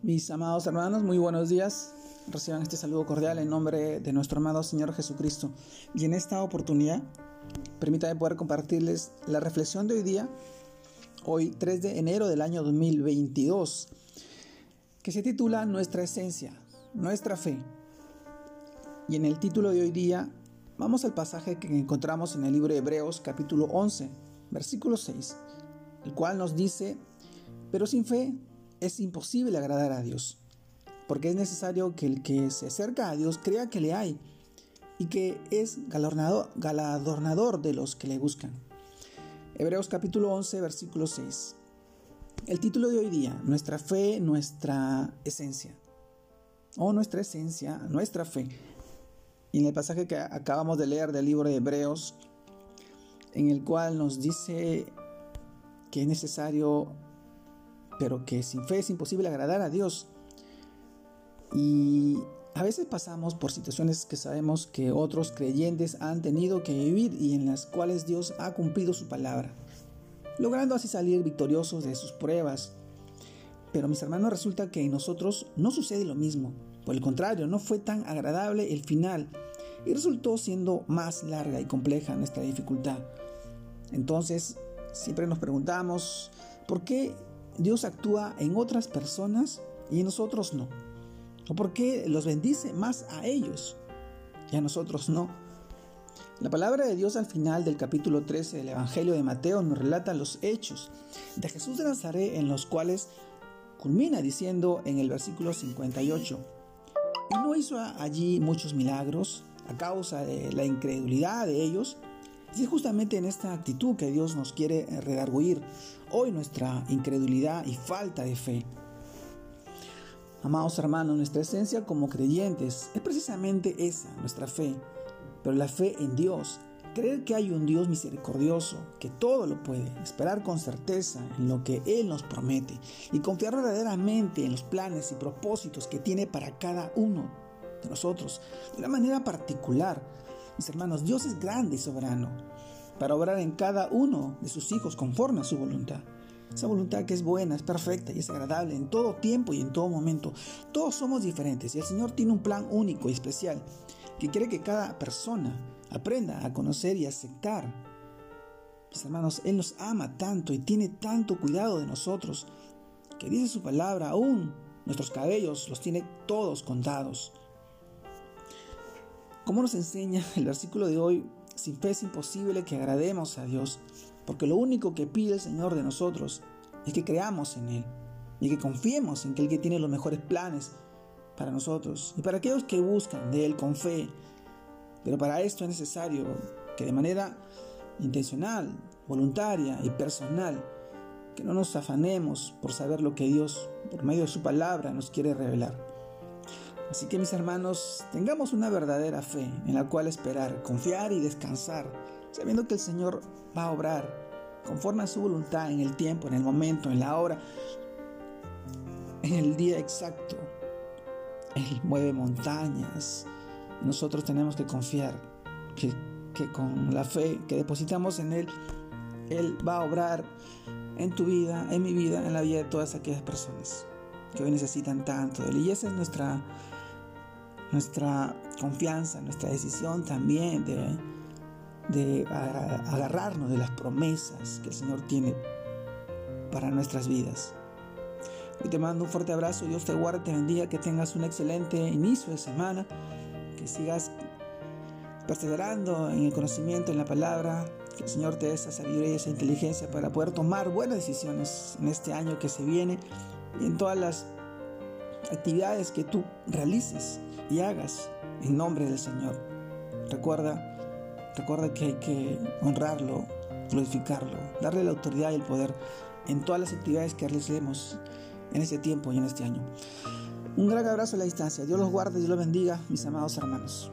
Mis amados hermanos, muy buenos días. Reciban este saludo cordial en nombre de nuestro amado Señor Jesucristo. Y en esta oportunidad, permítanme poder compartirles la reflexión de hoy día, hoy 3 de enero del año 2022, que se titula Nuestra esencia, nuestra fe. Y en el título de hoy día, vamos al pasaje que encontramos en el libro de Hebreos capítulo 11, versículo 6, el cual nos dice, pero sin fe es imposible agradar a Dios, porque es necesario que el que se acerca a Dios crea que le hay y que es galardonador, galardonador de los que le buscan. Hebreos capítulo 11, versículo 6. El título de hoy día, nuestra fe, nuestra esencia. O nuestra esencia, nuestra fe. Y en el pasaje que acabamos de leer del libro de Hebreos, en el cual nos dice que es necesario pero que sin fe es imposible agradar a Dios. Y a veces pasamos por situaciones que sabemos que otros creyentes han tenido que vivir y en las cuales Dios ha cumplido su palabra, logrando así salir victoriosos de sus pruebas. Pero mis hermanos, resulta que en nosotros no sucede lo mismo. Por el contrario, no fue tan agradable el final y resultó siendo más larga y compleja nuestra dificultad. Entonces, siempre nos preguntamos, ¿por qué Dios actúa en otras personas y en nosotros no? ¿O por qué los bendice más a ellos y a nosotros no? La palabra de Dios al final del capítulo 13 del Evangelio de Mateo nos relata los hechos de Jesús de Nazaret en los cuales culmina diciendo en el versículo 58, y no hizo allí muchos milagros a causa de la incredulidad de ellos, y es justamente en esta actitud que Dios nos quiere redarguir hoy nuestra incredulidad y falta de fe. Amados hermanos, nuestra esencia como creyentes es precisamente esa, nuestra fe, pero la fe en Dios, creer que hay un Dios misericordioso, que todo lo puede, esperar con certeza en lo que Él nos promete y confiar verdaderamente en los planes y propósitos que tiene para cada uno de nosotros de una manera particular mis hermanos, Dios es grande y soberano para obrar en cada uno de sus hijos conforme a su voluntad. Esa voluntad que es buena, es perfecta y es agradable en todo tiempo y en todo momento. Todos somos diferentes y el Señor tiene un plan único y especial que quiere que cada persona aprenda a conocer y aceptar. Mis hermanos, Él nos ama tanto y tiene tanto cuidado de nosotros que dice su palabra, aún nuestros cabellos los tiene todos contados. Como nos enseña el versículo de hoy, sin fe es imposible que agrademos a Dios, porque lo único que pide el Señor de nosotros es que creamos en Él y que confiemos en que Él tiene los mejores planes para nosotros y para aquellos que buscan de Él con fe. Pero para esto es necesario que de manera intencional, voluntaria y personal, que no nos afanemos por saber lo que Dios, por medio de su palabra, nos quiere revelar. Así que mis hermanos, tengamos una verdadera fe en la cual esperar, confiar y descansar, sabiendo que el Señor va a obrar conforme a su voluntad en el tiempo, en el momento, en la hora, en el día exacto. Él mueve montañas. Nosotros tenemos que confiar que, que con la fe que depositamos en Él, Él va a obrar en tu vida, en mi vida, en la vida de todas aquellas personas que hoy necesitan tanto de Él. Y esa es nuestra nuestra confianza, nuestra decisión también de, de agarrarnos de las promesas que el Señor tiene para nuestras vidas. Hoy te mando un fuerte abrazo, Dios te guarde, te bendiga, que tengas un excelente inicio de semana, que sigas perseverando en el conocimiento, en la palabra, que el Señor te dé esa sabiduría y esa inteligencia para poder tomar buenas decisiones en este año que se viene y en todas las actividades que tú realices y hagas en nombre del Señor. Recuerda, recuerda que hay que honrarlo, glorificarlo, darle la autoridad y el poder en todas las actividades que realicemos en este tiempo y en este año. Un gran abrazo a la distancia. Dios los guarde, Dios los bendiga, mis amados hermanos.